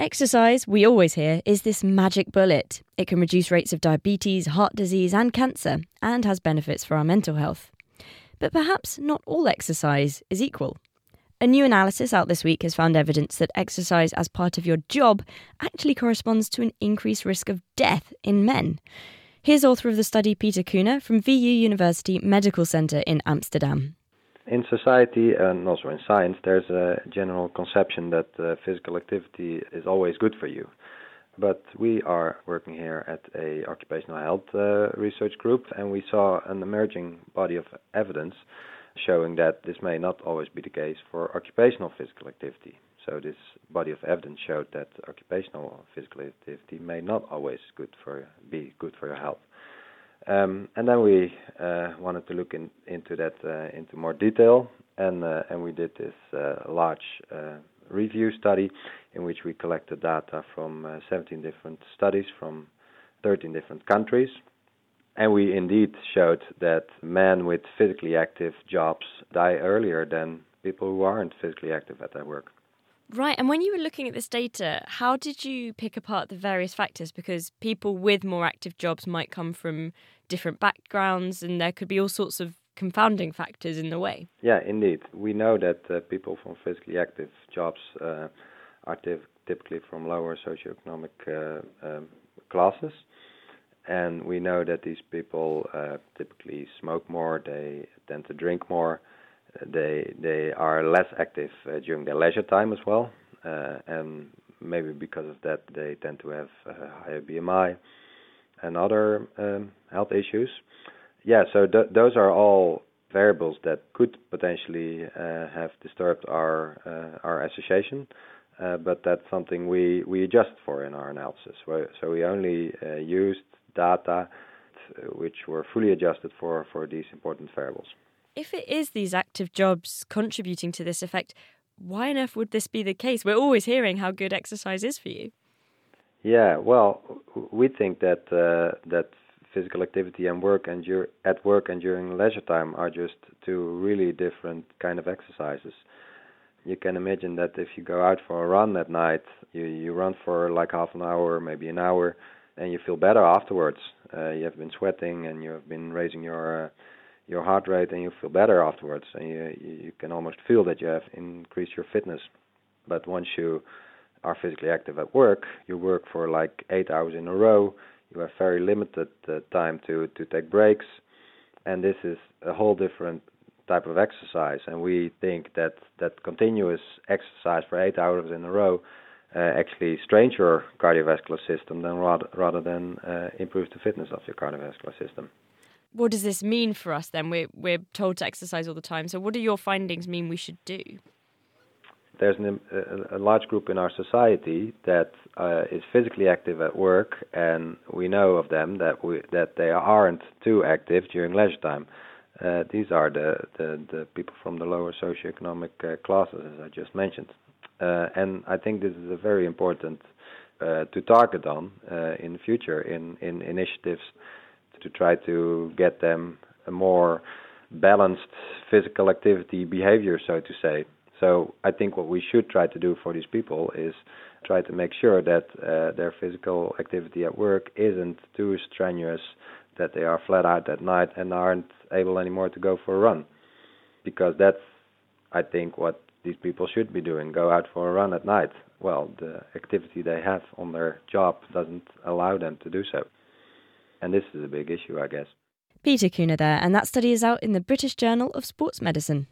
Exercise, we always hear, is this magic bullet. It can reduce rates of diabetes, heart disease, and cancer, and has benefits for our mental health. But perhaps not all exercise is equal. A new analysis out this week has found evidence that exercise as part of your job actually corresponds to an increased risk of death in men. Here's author of the study Pieter Coenen from VU University Medical Center in Amsterdam in society and also in science, there's a general conception that uh, physical activity is always good for you. But we are working here at a occupational health uh, research group, and we saw an emerging body of evidence showing that this may not always be the case for occupational physical activity. So this body of evidence showed that occupational physical activity may not always good for be good for your health. Um, and then we uh, wanted to look in, into that uh, into more detail, and uh, and we did this uh, large uh, review study in which we collected data from uh, 17 different studies from 13 different countries, and we indeed showed that men with physically active jobs die earlier than people who aren't physically active at their work. Right. And when you were looking at this data, how did you pick apart the various factors? Because people with more active jobs might come from different backgrounds and there could be all sorts of confounding factors in the way. Yeah, indeed. We know that uh, people from physically active jobs uh, are typically from lower socioeconomic uh, um, classes. And we know that these people uh, typically smoke more, they tend to drink more they they are less active uh, during their leisure time as well, uh, and maybe because of that they tend to have uh, higher BMI and other um, health issues. Yeah, so th- those are all variables that could potentially have disturbed our our association, uh, but that's something we we adjust for in our analysis. So we only uh, used data which were fully adjusted for for these important variables. If it is these active jobs contributing to this effect, why on earth would this be the case? We're always hearing how good exercise is for you. Yeah, well, we think that uh, that physical activity and work and at work and during leisure time are just two really different kind of exercises. You can imagine that if you go out for a run at night, you you run for like half an hour, maybe an hour, and you feel better afterwards. Uh, you have been sweating and you have been raising your uh, your heart rate and you feel better afterwards and you you can almost feel that you have increased your fitness. But once you are physically active at work you work for like 8 hours in a row. You have very limited uh, time to to take breaks. And this is a whole different type of exercise. And we think that that continuous exercise for 8 hours in a row uh, actually strains your cardiovascular system than rather rather than uh, improves the fitness of your cardiovascular system what does this mean for us then? We're, we're told to exercise all the time. So, what do your findings mean we should do? There's an, a, a, large group in our society that uh, is physically active at work, and we know of them that we, that they aren't too active during leisure time. Uh, these are the, the, the, people from the lower socioeconomic uh, classes, as I just mentioned. Uh, and I think this is a very important uh, to target on uh, in the future in, in initiatives to try to get them a more balanced physical activity behavior, so to say. So I think what we should try to do for these people is try to make sure that uh, their physical activity at work isn't too strenuous, that they are flat out at night and aren't able anymore to go for a run. Because that's, I think, what these people should be doing go out for a run at night. Well, the activity they have on their job doesn't allow them to do so. And this is a big issue, I guess. Pieter Coenen there, and that study is out in the British Journal of Sports Medicine.